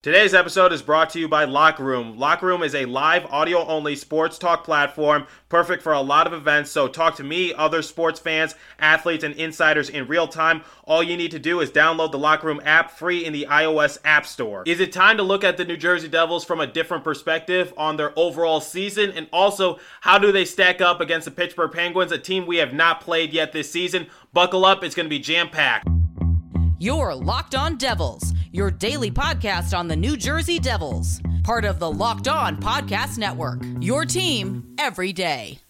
Today's episode is brought to you by Locker Room. Locker Room is a live audio only sports talk platform perfect for a lot of events. So talk to me, other sports fans, athletes, and insiders in real time. All you need to do is download the Locker Room app free in the iOS App Store. Is it time to look at the New Jersey Devils from a different perspective on their overall season? And also, how do they stack up against the Pittsburgh Penguins, a team we have not played yet this season? Buckle up, it's going to be jam packed. You're Locked On Devils, your daily podcast on the New Jersey Devils, part of the Locked On Podcast Network. Your team every day.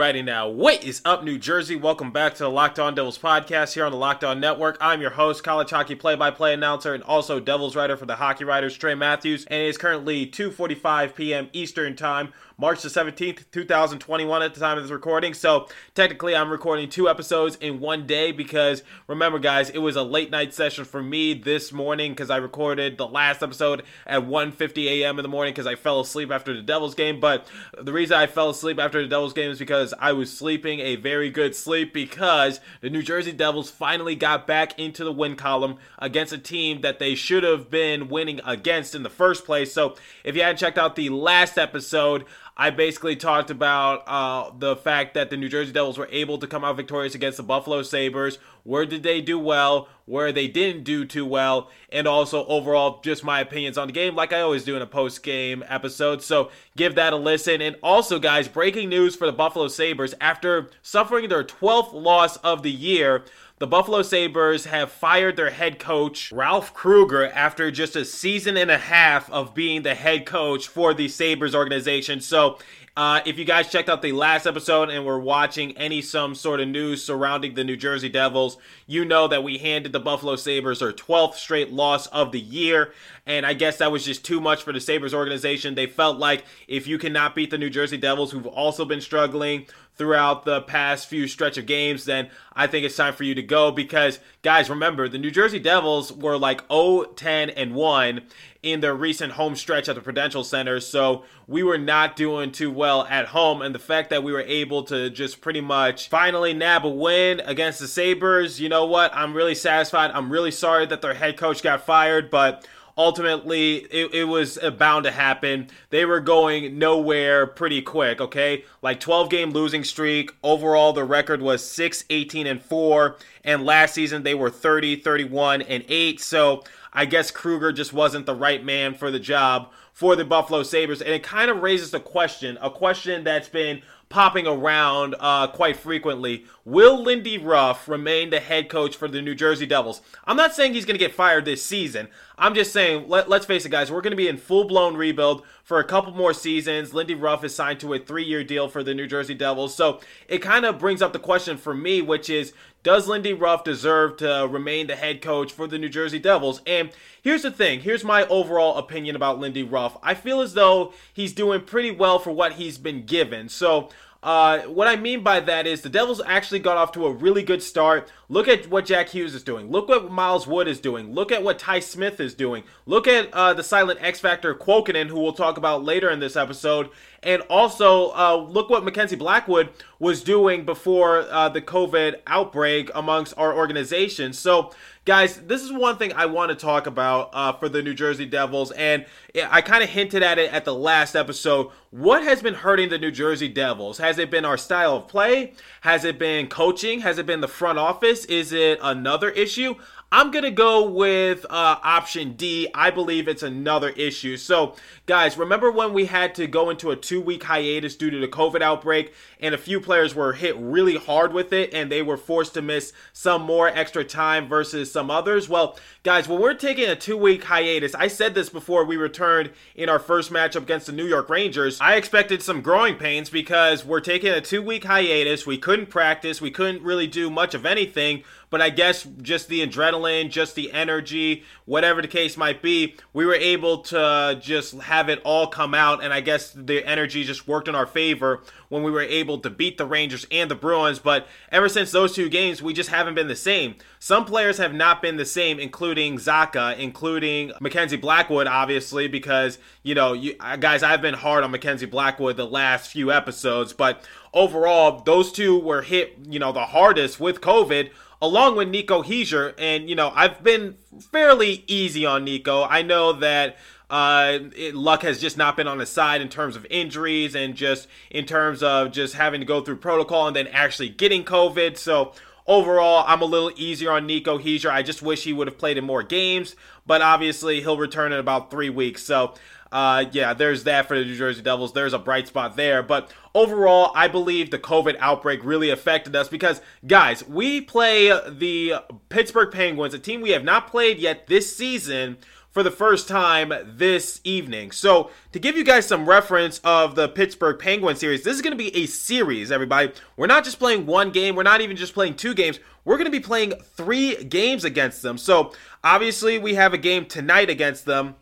Alrighty now, what is up, New Jersey? Welcome back to the Locked On Devils podcast here on the Locked On Network. I'm your host, college hockey play-by-play announcer, and also Devils writer for the Hockey Writers, Trey Matthews. And it is currently 2:45 p.m. Eastern Time, March the 17th, 2021 at the time of this recording. So technically, I'm recording two episodes in one day because remember, guys, it was a late night session for me this morning because I recorded the last episode at 1:50 a.m. in the morning because I fell asleep after the Devils game. But the reason I fell asleep after the Devils game is because I was sleeping a very good sleep because the New Jersey Devils finally got back into the win column against a team that they should have been winning against in the first place. So if you hadn't checked out the last episode, I basically talked about uh, the fact that the New Jersey Devils were able to come out victorious against the Buffalo Sabres. Where did they do well? Where they didn't do too well? And also, overall, just my opinions on the game, like I always do in a post game episode. So give that a listen. And also, guys, breaking news for the Buffalo Sabres after suffering their 12th loss of the year. The Buffalo Sabres have fired their head coach, Ralph Krueger, after just a season and a half of being the head coach for the Sabres organization. So, uh, if you guys checked out the last episode and were watching any some sort of news surrounding the New Jersey Devils, you know that we handed the Buffalo Sabres their 12th straight loss of the year. And I guess that was just too much for the Sabres organization. They felt like if you cannot beat the New Jersey Devils, who've also been struggling throughout the past few stretch of games, then I think it's time for you to go because guys, remember the New Jersey Devils were like 0 10 and 1 in their recent home stretch at the Prudential Center. So we were not doing too well at home. And the fact that we were able to just pretty much finally nab a win against the Sabres, you know what? I'm really satisfied. I'm really sorry that their head coach got fired, but ultimately it, it was uh, bound to happen. They were going nowhere pretty quick, okay? Like 12 game losing streak. Overall, the record was 6 18 and 4. And last season they were 30 31 and 8. So I guess Krueger just wasn't the right man for the job for the Buffalo Sabres. And it kind of raises a question, a question that's been popping around uh, quite frequently. Will Lindy Ruff remain the head coach for the New Jersey Devils? I'm not saying he's going to get fired this season. I'm just saying, let, us face it, guys, we're going to be in full blown rebuild for a couple more seasons. Lindy Ruff is signed to a three year deal for the New Jersey Devils. So it kind of brings up the question for me, which is does Lindy Ruff deserve to remain the head coach for the New Jersey Devils? And here's the thing here's my overall opinion about Lindy Ruff. I feel as though he's doing pretty well for what he's been given. So, uh, what I mean by that is the Devils actually got off to a really good start. Look at what Jack Hughes is doing. Look what Miles Wood is doing. Look at what Ty Smith is doing. Look at uh, the silent X Factor Kuokkanen, who we'll talk about later in this episode. And also, uh, look what Mackenzie Blackwood was doing before uh, the COVID outbreak amongst our organization. So, guys, this is one thing I want to talk about uh, for the New Jersey Devils, and I kind of hinted at it at the last episode. What has been hurting the New Jersey Devils? Has it been our style of play? Has it been coaching? Has it been the front office? Is it another issue? I'm going to go with uh, option D. I believe it's another issue. So, guys, remember when we had to go into a two week hiatus due to the COVID outbreak, and a few players were hit really hard with it, and they were forced to miss some more extra time versus some others? Well, guys, when we're taking a two week hiatus, I said this before we returned in our first matchup against the New York Rangers. I expected some growing pains because we're taking a two week hiatus. We couldn't practice, we couldn't really do much of anything. But I guess just the adrenaline, just the energy, whatever the case might be, we were able to just have it all come out. And I guess the energy just worked in our favor when we were able to beat the Rangers and the Bruins. But ever since those two games, we just haven't been the same. Some players have not been the same, including Zajac, including Mackenzie Blackwood, obviously, because, you know, you, uh, guys, I've been hard on Mackenzie Blackwood the last few episodes, but overall, those two were hit, you know, the hardest with COVID along with Nico Hischier. And, you know, I've been fairly easy on Nico. I know that uh, it, luck has just not been on his side in terms of injuries and just in terms of just having to go through protocol and then actually getting COVID. So overall, I'm a little easier on Nico Hischier. I just wish he would have played in more games, but obviously he'll return in about three weeks. So uh, yeah, there's that for the New Jersey Devils. There's a bright spot there. But overall, I believe the COVID outbreak really affected us because, guys, we play the Pittsburgh Penguins, a team we have not played yet this season for the first time this evening. So, to give you guys some reference of the Pittsburgh Penguin series, this is going to be a series, everybody. We're not just playing one game, we're not even just playing two games. We're going to be playing three games against them. So, obviously, we have a game tonight against them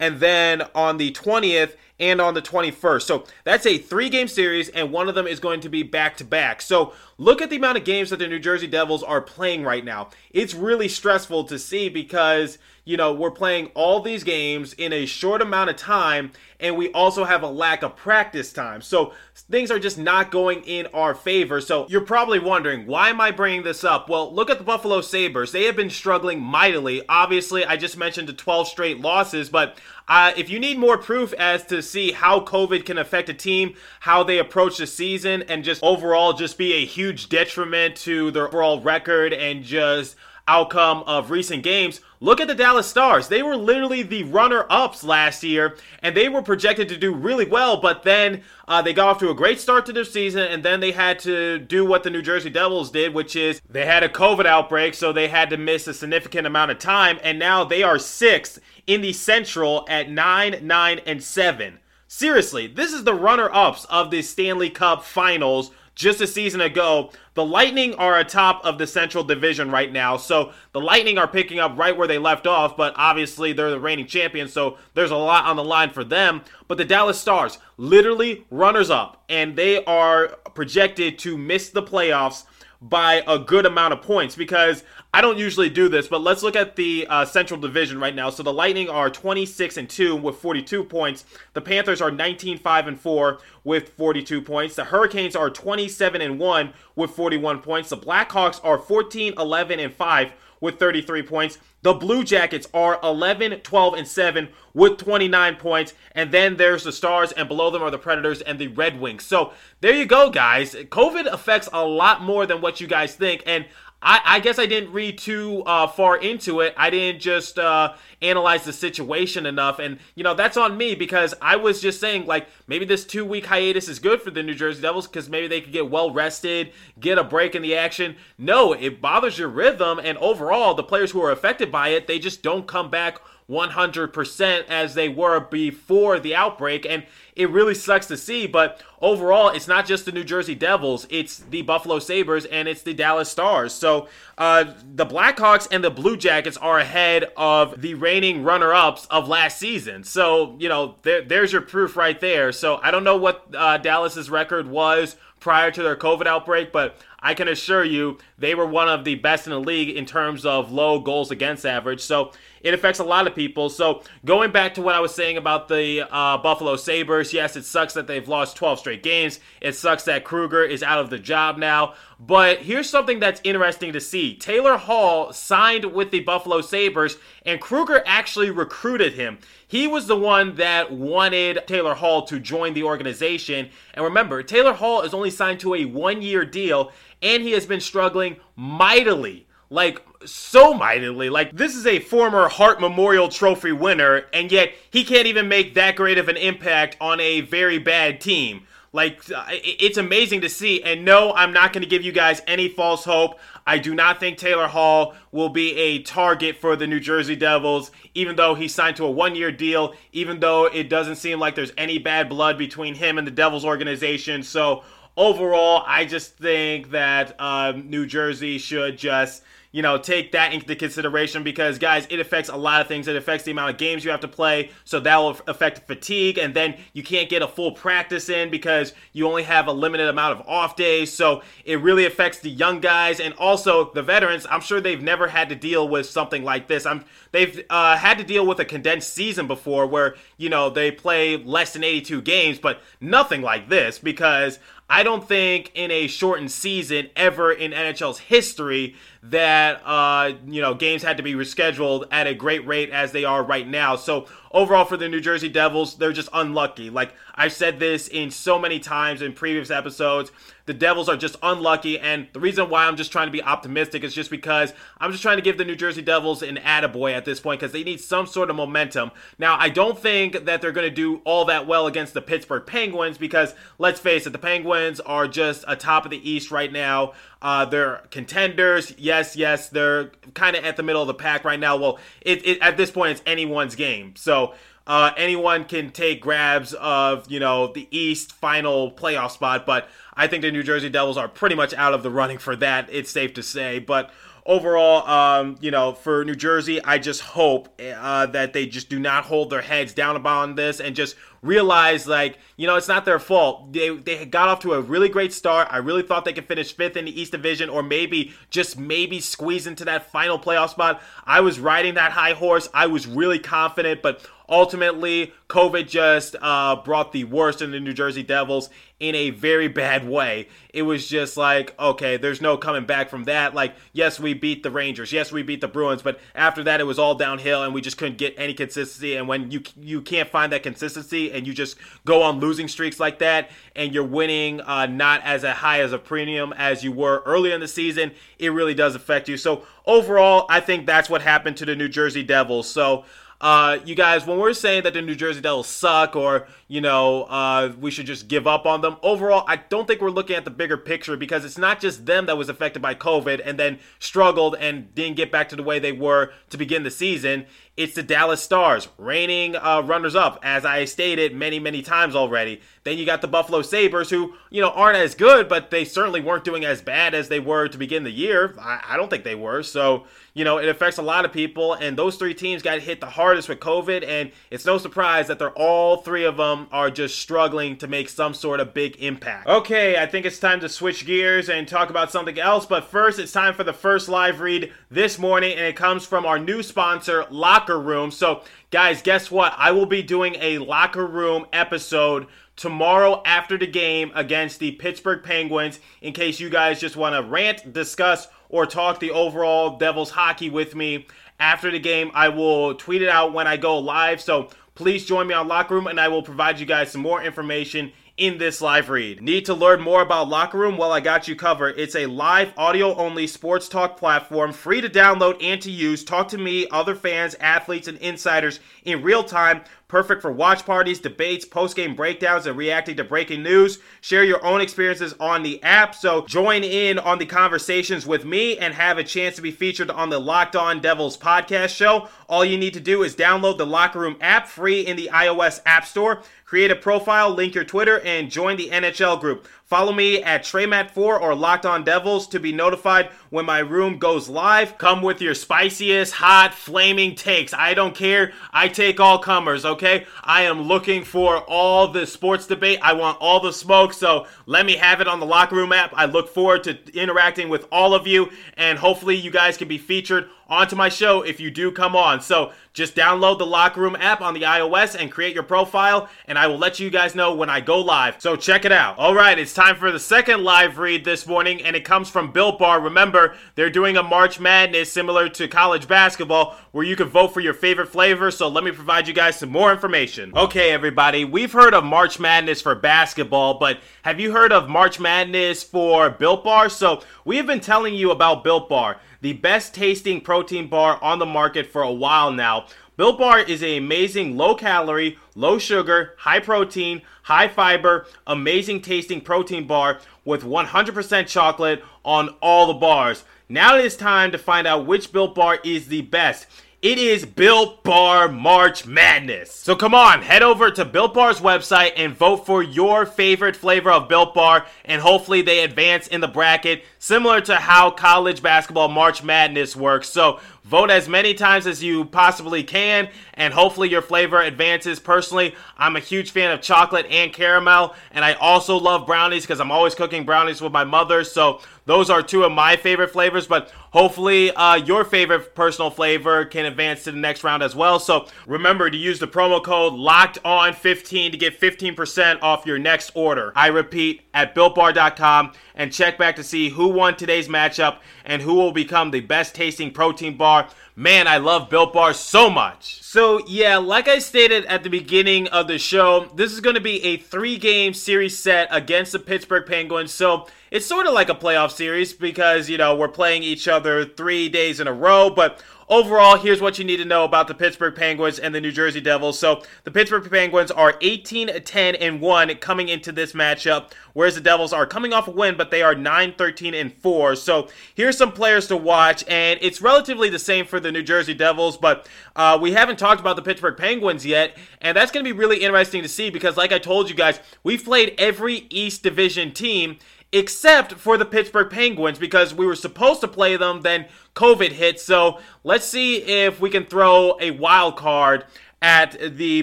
and then on the 20th and on the 21st. So that's a three game series, and one of them is going to be back to back. So look at the amount of games that the New Jersey Devils are playing right now. It's really stressful to see because, you know, we're playing all these games in a short amount of time, and we also have a lack of practice time. So things are just not going in our favor. So you're probably wondering, why am I bringing this up? Well, look at the Buffalo Sabres. They have been struggling mightily. Obviously, I just mentioned the 12 straight losses, but uh, if you need more proof as to see how COVID can affect a team, how they approach the season, and just overall just be a huge detriment to their overall record and just outcome of recent games, look at the Dallas Stars. They were literally the runner ups last year, and they were projected to do really well, but then uh, they got off to a great start to their season, and then they had to do what the New Jersey Devils did, which is they had a COVID outbreak, so they had to miss a significant amount of time, and now they are sixth in the Central at 9, 9, and 7. Seriously, this is the runner ups of the Stanley Cup finals just a season ago. The Lightning are atop of the Central Division right now, so the Lightning are picking up right where they left off, but obviously they're the reigning champions, so there's a lot on the line for them. But the Dallas Stars, literally runners up, and they are projected to miss the playoffs by a good amount of points because I don't usually do this, but let's look at the uh, Central Division right now. So the Lightning are 26 and 2 with 42 points. The Panthers are 19 5 and 4 with 42 points. The Hurricanes are 27 and 1 with 41 points. The Blackhawks are 14 11 and 5 with 33 points. The Blue Jackets are 11, 12, and 7 with 29 points. And then there's the Stars, and below them are the Predators and the Red Wings. So there you go, guys. COVID affects a lot more than what you guys think. And I, I, guess I didn't read too uh, far into it. I didn't just uh, analyze the situation enough. And, you know, that's on me because I was just saying, like, maybe this two week hiatus is good for the New Jersey Devils because maybe they could get well rested, get a break in the action. No, it bothers your rhythm. And overall, the players who are affected by it, they just don't come back 100% as they were before the outbreak. And it really sucks to see. But overall, it's not just the New Jersey Devils, it's the Buffalo Sabres and it's the Dallas Stars. So uh, the Blackhawks and the Blue Jackets are ahead of the reigning runner ups of last season. So, you know, there, there's your proof right there. So I don't know what uh, Dallas's record was prior to their COVID outbreak, but I can assure you they were one of the best in the league in terms of low goals against average. So it affects a lot of people. So going back to what I was saying about the uh, Buffalo Sabres, yes, it sucks that they've lost 12 straight games. It sucks that Krueger is out of the job now. But here's something that's interesting to see. Taylor Hall signed with the Buffalo Sabres, and Krueger actually recruited him. He was the one that wanted Taylor Hall to join the organization. And remember, Taylor Hall is only signed to a one year deal, and he has been struggling mightily like so mightily. Like this is a former Hart Memorial Trophy winner, and yet he can't even make that great of an impact on a very bad team. Like it's amazing to see. And no, I'm not going to give you guys any false hope. I do not think Taylor Hall will be a target for the New Jersey Devils, even though he signed to a one year deal, even though it doesn't seem like there's any bad blood between him and the Devils organization. So overall, I just think that um, New Jersey should just you know, take that into consideration because, guys, it affects a lot of things. It affects the amount of games you have to play, so that will affect fatigue, and then you can't get a full practice in because you only have a limited amount of off days. So it really affects the young guys and also the veterans. I'm sure they've never had to deal with something like this. I'm they've uh, had to deal with a condensed season before where you know they play less than 82 games, but nothing like this because I don't think in a shortened season ever in NHL's history that uh, you know games had to be rescheduled at a great rate as they are right now. So overall for the New Jersey Devils, they're just unlucky. Like I've said this in so many times in previous episodes, the Devils are just unlucky, and the reason why I'm just trying to be optimistic is just because I'm just trying to give the New Jersey Devils an attaboy at this point because they need some sort of momentum. Now I don't think that they're going to do all that well against the Pittsburgh Penguins because let's face it, the Penguins are just atop of the East right now. Uh, they're contenders. Yes, yes, they're kind of at the middle of the pack right now. Well, it, it, at this point, it's anyone's game. So uh, anyone can take grabs of you know the East final playoff spot, but I think the New Jersey Devils are pretty much out of the running for that. It's safe to say, but overall, um, you know, for New Jersey, I just hope uh, that they just do not hold their heads down about this and just realize, like, you know, it's not their fault. They they got off to a really great start. I really thought they could finish fifth in the East Division, or maybe just maybe squeeze into that final playoff spot. I was riding that high horse. I was really confident, but ultimately, COVID just uh, brought the worst in the New Jersey Devils in a very bad way. It was just like, okay, there's no coming back from that. Like, yes, we beat the Rangers, yes, we beat the Bruins, but after that, it was all downhill, and we just couldn't get any consistency. And when you you can't find that consistency, and you just go on losing streaks like that, and you're winning uh, not as a high as a premium as you were earlier in the season, it really does affect you. So overall, I think that's what happened to the New Jersey Devils. So. Uh, you guys, when we're saying that the New Jersey Devils suck or, you know, uh, we should just give up on them, overall, I don't think we're looking at the bigger picture because it's not just them that was affected by COVID and then struggled and didn't get back to the way they were to begin the season. It's the Dallas Stars, reigning uh, runners up, as I stated many, many times already. Then you got the Buffalo Sabres, who, you know, aren't as good, but they certainly weren't doing as bad as they were to begin the year. I, I don't think they were. So, you know, it affects a lot of people. And those three teams got hit the hardest with COVID. And it's no surprise that they're all three of them are just struggling to make some sort of big impact. Okay, I think it's time to switch gears and talk about something else. But first, it's time for the first live read this morning. And it comes from our new sponsor, Locker Room. So, guys, guess what? I will be doing a Locker Room episode tomorrow after the game against the Pittsburgh Penguins in case you guys just want to rant, discuss, or talk the overall Devils hockey with me after the game. I will tweet it out when I go live. So please join me on Locker Room and I will provide you guys some more information in this live read. Need to learn more about Locker Room? Well, I got you covered. It's a live audio only sports talk platform, free to download and to use. Talk to me, other fans, athletes, and insiders in real time Perfect for watch parties, debates, post game breakdowns, and reacting to breaking news. Share your own experiences on the app. So join in on the conversations with me and have a chance to be featured on the Locked On Devils podcast show. All you need to do is download the Locker Room app free in the iOS App Store. Create a profile, link your Twitter, and join the NHL group. Follow me at TreyMat4 or Locked On Devils to be notified when my room goes live. Come with your spiciest, hot, flaming takes. I don't care. I take all comers, okay? I am looking for all the sports debate. I want all the smoke, so let me have it on the Locker Room app. I look forward to interacting with all of you, and hopefully, you guys can be featured onto my show if you do come on. So just download the Locker Room app on the iOS and create your profile, and I will let you guys know when I go live. So check it out. All right, it's time for the second live read this morning, and it comes from Built Bar. Remember, they're doing a March Madness similar to college basketball where you can vote for your favorite flavor. So let me provide you guys some more information. Okay, everybody, we've heard of March Madness for basketball, but have you heard of March Madness for Built Bar? So we have been telling you about Built Bar the best tasting protein bar on the market for a while now. Built Bar is an amazing low calorie, low sugar, high protein, high fiber, amazing tasting protein bar with 100% chocolate on all the bars. Now it is time to find out which Built Bar is the best. It is Built Bar March Madness. So come on, head over to Built Bar's website and vote for your favorite flavor of Built Bar, and hopefully they advance in the bracket, similar to how college basketball March Madness works. So vote as many times as you possibly can, and hopefully your flavor advances. Personally, I'm a huge fan of chocolate and caramel, and I also love brownies because I'm always cooking brownies with my mother. So those are two of my favorite flavors, but hopefully uh, your favorite personal flavor can advance to the next round as well. So remember to use the promo code locked on 15 to get 15% off your next order. I repeat at builtbar.com and check back to see who won today's matchup and who will become the best tasting protein bar. Man, I love Built Bar so much. So, yeah, like I stated at the beginning of the show, this is going to be a three game series set against the Pittsburgh Penguins. So, it's sort of like a playoff series because, you know, we're playing each other three days in a row, but Overall, here's what you need to know about the Pittsburgh Penguins and the New Jersey Devils. So, the Pittsburgh Penguins are 18 10 and 1 coming into this matchup, whereas the Devils are coming off a win, but they are 9 13 and 4. So, here's some players to watch, and it's relatively the same for the New Jersey Devils, but uh, we haven't talked about the Pittsburgh Penguins yet, and that's going to be really interesting to see because, like I told you guys, we've played every East Division team except for the Pittsburgh Penguins because we were supposed to play them, then COVID hit. So let's see if we can throw a wild card at the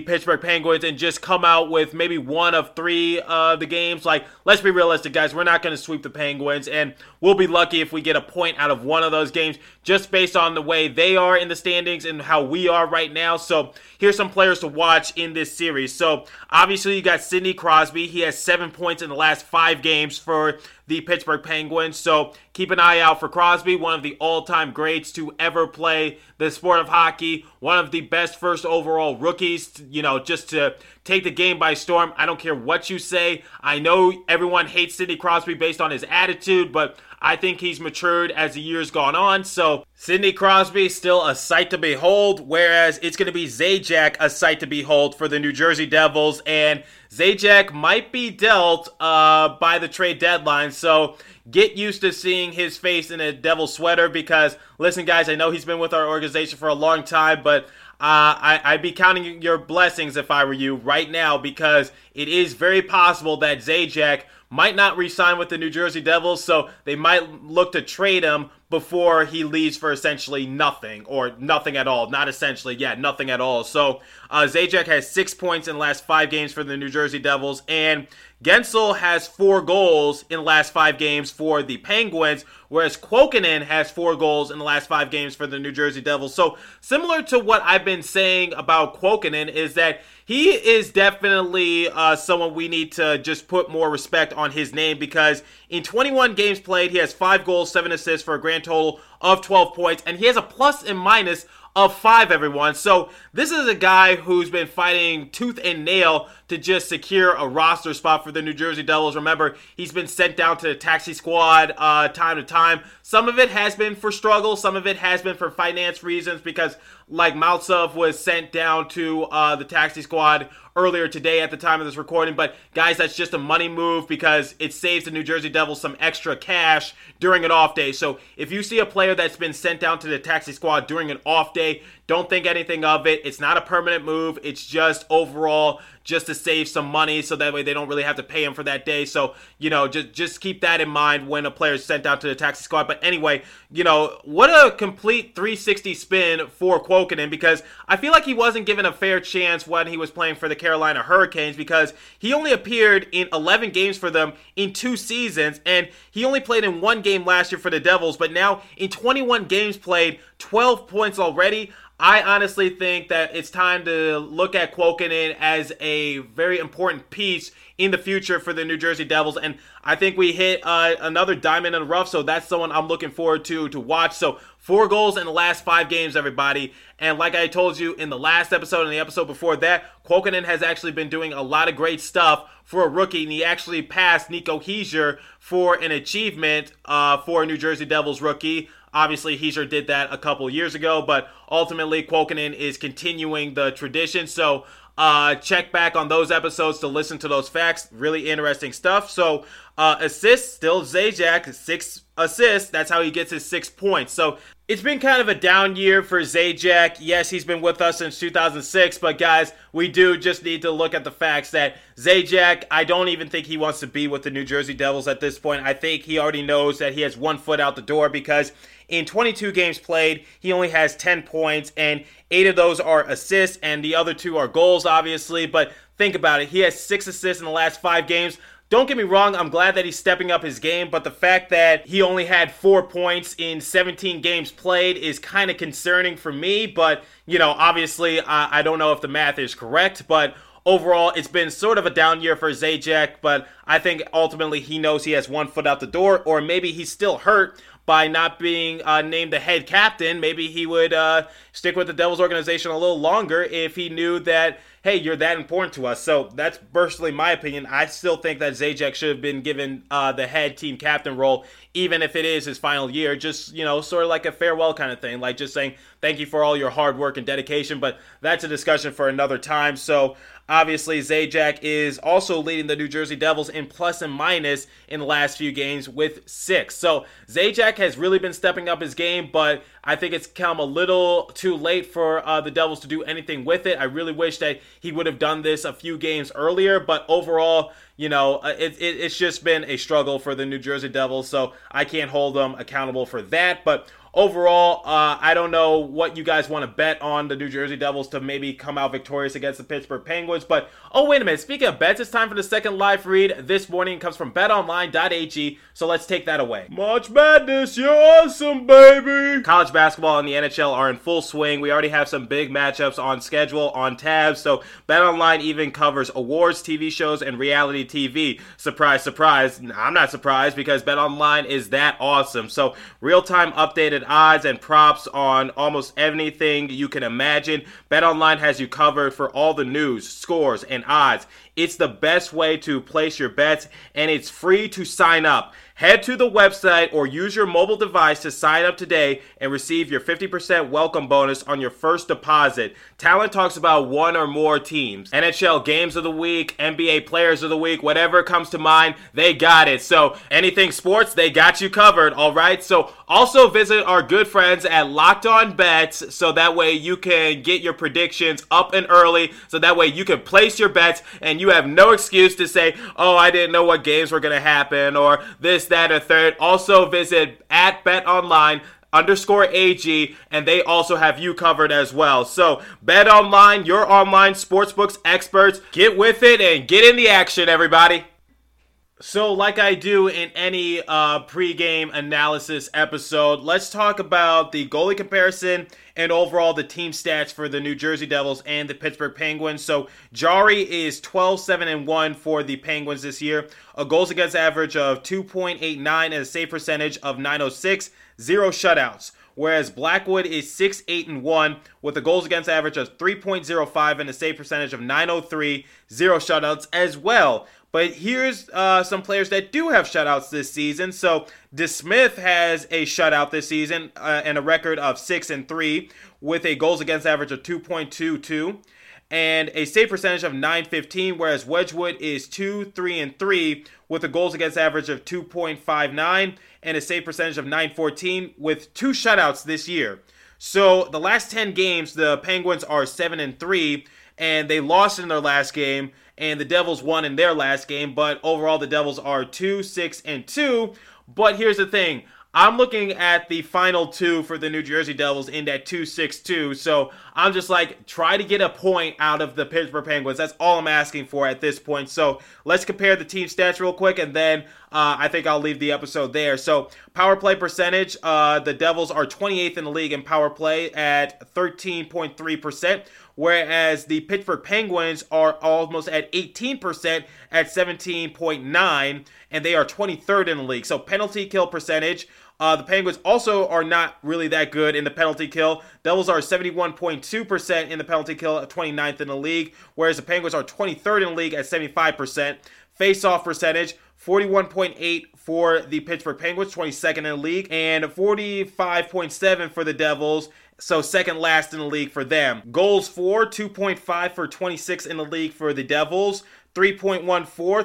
Pittsburgh Penguins and just come out with maybe one of three of the games. Like, let's be realistic, guys. We're not going to sweep the Penguins, and we'll be lucky if we get a point out of one of those games just based on the way they are in the standings and how we are right now. So, here's some players to watch in this series. So, obviously, you got Sidney Crosby. He has seven points in the last five games for the Pittsburgh Penguins. So keep an eye out for Crosby, one of the all time greats to ever play the sport of hockey, one of the best first overall rookies, you know, just to take the game by storm. I don't care what you say. I know everyone hates Sidney Crosby based on his attitude, but I think he's matured as the years gone on. So Sidney Crosby still a sight to behold, whereas it's going to be Zajac a sight to behold for the New Jersey Devils, and Zajac might be dealt uh, by the trade deadline. So get used to seeing his face in a Devil sweater because listen, guys, I know he's been with our organization for a long time, but uh, I, I'd be counting your blessings if I were you right now because it is very possible that Zajac might not re-sign with the New Jersey Devils, so they might look to trade him before he leaves for essentially nothing or nothing at all. Not essentially, yeah, nothing at all. So uh, Zajac has six points in the last five games for the New Jersey Devils, and Guentzel has four goals in the last five games for the Penguins, whereas Kuokkanen has four goals in the last five games for the New Jersey Devils. So similar to what I've been saying about Kuokkanen is that he is definitely uh, someone we need to just put more respect on his name because in 21 games played, he has five goals, seven assists for a grand total of 12 points, and he has a plus and minus of five, everyone. So this is a guy who's been fighting tooth and nail to just secure a roster spot for the New Jersey Devils. Remember, he's been sent down to the taxi squad uh, time to time. Some of it has been for struggle. Some of it has been for finance reasons because, like Maltsev was sent down to uh, the taxi squad earlier today at the time of this recording. But guys, that's just a money move because it saves the New Jersey Devils some extra cash during an off day. So if you see a player that's been sent down to the taxi squad during an off day, don't think anything of it. It's not a permanent move. It's just overall just to save some money so that way they don't really have to pay him for that day. So, you know, just just keep that in mind when a player is sent out to the taxi squad. But anyway, you know, what a complete 360 spin for Kuokkanen because I feel like he wasn't given a fair chance when he was playing for the Carolina Hurricanes because he only appeared in 11 games for them in two seasons and he only played in one game last year for the Devils, but now in 21 games played, 12 points already. I honestly think that it's time to look at Kuokkanen as a very important piece in the future for the New Jersey Devils, and I think we hit uh, another diamond in the rough. So that's someone I'm looking forward to to watch. So four goals in the last five games, everybody, and like I told you in the last episode and the episode before that, Kuokkanen has actually been doing a lot of great stuff for a rookie, and he actually passed Nico Hischier for an achievement uh, for a New Jersey Devils rookie. Obviously, Hischier did that a couple years ago, but ultimately, Kuokkanen is continuing the tradition. So, uh, check back on those episodes to listen to those facts. Really interesting stuff. So, uh, assists, still Zajac, six assists. That's how he gets his six points. So, It's been kind of a down year for Zajac. Yes, he's been with us since 2006, but guys, we do just need to look at the facts that Zajac, I don't even think he wants to be with the New Jersey Devils at this point. I think he already knows that he has one foot out the door because in 22 games played, he only has 10 points, and eight of those are assists, and the other two are goals, obviously. But think about it. He has six assists in the last five games. Don't get me wrong, I'm glad that he's stepping up his game, but the fact that he only had four points in 17 games played is kind of concerning for me. But, you know, obviously, I, I don't know if the math is correct, but overall, it's been sort of a down year for Zajac, but I think ultimately he knows he has one foot out the door, or maybe he's still hurt by not being uh, named the head captain. Maybe he would uh, stick with the Devils organization a little longer if he knew that hey, you're that important to us. So that's personally my opinion. I still think that Zajac should have been given uh, the head team captain role, even if it is his final year. Just, you know, sort of like a farewell kind of thing, like just saying thank you for all your hard work and dedication. But that's a discussion for another time. So obviously, Zajac is also leading the New Jersey Devils in plus and minus in the last few games with six. So Zajac has really been stepping up his game, but I think it's come a little too late for uh, the Devils to do anything with it. I really wish that he would have done this a few games earlier, but overall, you know, uh, it, it, it's just been a struggle for the New Jersey Devils, so I can't hold them accountable for that. But overall, uh, I don't know what you guys want to bet on the New Jersey Devils to maybe come out victorious against the Pittsburgh Penguins. But oh, wait a minute. Speaking of bets, it's time for the second live read this morning. It comes from betonline.ag. So let's take that away. March Madness, you're awesome, baby. College basketball and the NHL are in full swing. We already have some big matchups on schedule, on tabs. So BetOnline even covers awards, TV shows, and reality TV. Surprise, surprise. I'm not surprised because BetOnline is that awesome. So real time updated odds and props on almost anything you can imagine. BetOnline has you covered for all the news, scores, and odds. It's the best way to place your bets, and it's free to sign up. Head to the website or use your mobile device to sign up today and receive your 50% welcome bonus on your first deposit. Talent talks about one or more teams. NHL games of the week, NBA players of the week, whatever comes to mind, they got it. So anything sports, they got you covered, all right? So also visit our good friends at Locked On Bets so that way you can get your predictions up and early so that way you can place your bets and you have no excuse to say, "Oh, I didn't know what games were going to happen" or this that, or third. Also visit at Bet Online underscore AG, and they also have you covered as well. So, Bet Online, your online sportsbooks experts, get with it and get in the action, everybody. So, like I do in any uh, pregame analysis episode, let's talk about the goalie comparison and overall the team stats for the New Jersey Devils and the Pittsburgh Penguins. So, Jarry is 12 7 and 1 for the Penguins this year, a goals against average of 2.89 and a save percentage of 906, zero shutouts whereas Blackwood is 6 8 and 1 with a goals against average of 3.05 and a save percentage of 903, zero shutouts as well. But here's uh, some players that do have shutouts this season. So DeSmith has a shutout this season uh, and a record of six and three with a goals against average of 2.22 and a save percentage of 915, whereas Wedgewood is 2, 3, and 3 with a goals against average of 2.59 and a save percentage of 914 with two shutouts this year. So the last 10 games, the Penguins are 7 and 3, and they lost in their last game, and the Devils won in their last game, but overall the Devils are 2, 6, and 2. But here's the thing I'm looking at the final two for the New Jersey Devils in that 2-6-2. So I'm just like, try to get a point out of the Pittsburgh Penguins. That's all I'm asking for at this point. So let's compare the team stats real quick, and then uh, I think I'll leave the episode there. So power play percentage, uh, the Devils are 28th in the league in power play at 13.3% whereas the Pittsburgh Penguins are almost at 18% at 17.9 and they are 23rd in the league. So penalty kill percentage uh, the Penguins also are not really that good in the penalty kill. Devils are 71.2% in the penalty kill, 29th in the league, whereas the Penguins are 23rd in the league at 75%. Face off percentage, 41.8 for the Pittsburgh Penguins, 22nd in the league, and 45.7 for the Devils. So second last in the league for them. Goals for 2.5 for 26 in the league for the Devils. 3.14,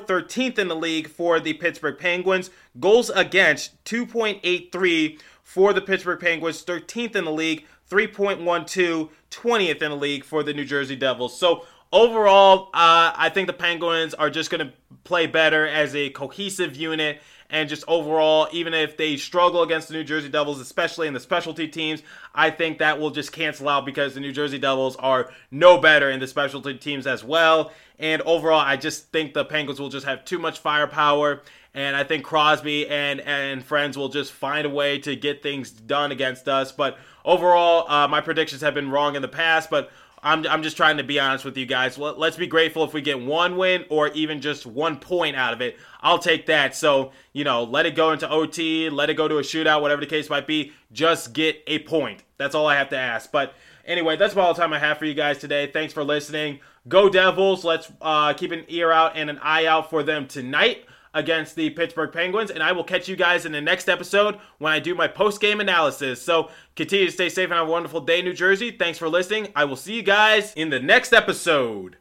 13th in the league for the Pittsburgh Penguins. Goals against 2.83 for the Pittsburgh Penguins, 13th in the league, 3.12, 20th in the league for the New Jersey Devils. So overall, uh, I think the Penguins are just going to play better as a cohesive unit. And just overall, even if they struggle against the New Jersey Devils, especially in the specialty teams, I think that will just cancel out because the New Jersey Devils are no better in the specialty teams as well. And overall, I just think the Penguins will just have too much firepower. And I think Crosby and, and friends will just find a way to get things done against us. But overall, uh, my predictions have been wrong in the past. But I'm, I'm just trying to be honest with you guys. Let's be grateful if we get one win or even just one point out of it. I'll take that. So, you know, let it go into OT, let it go to a shootout, whatever the case might be. Just get a point. That's all I have to ask. But anyway, that's about all the time I have for you guys today. Thanks for listening. Go Devils. Let's uh, keep an ear out and an eye out for them tonight against the Pittsburgh Penguins. And I will catch you guys in the next episode when I do my post game analysis. So continue to stay safe and have a wonderful day, New Jersey. Thanks for listening. I will see you guys in the next episode.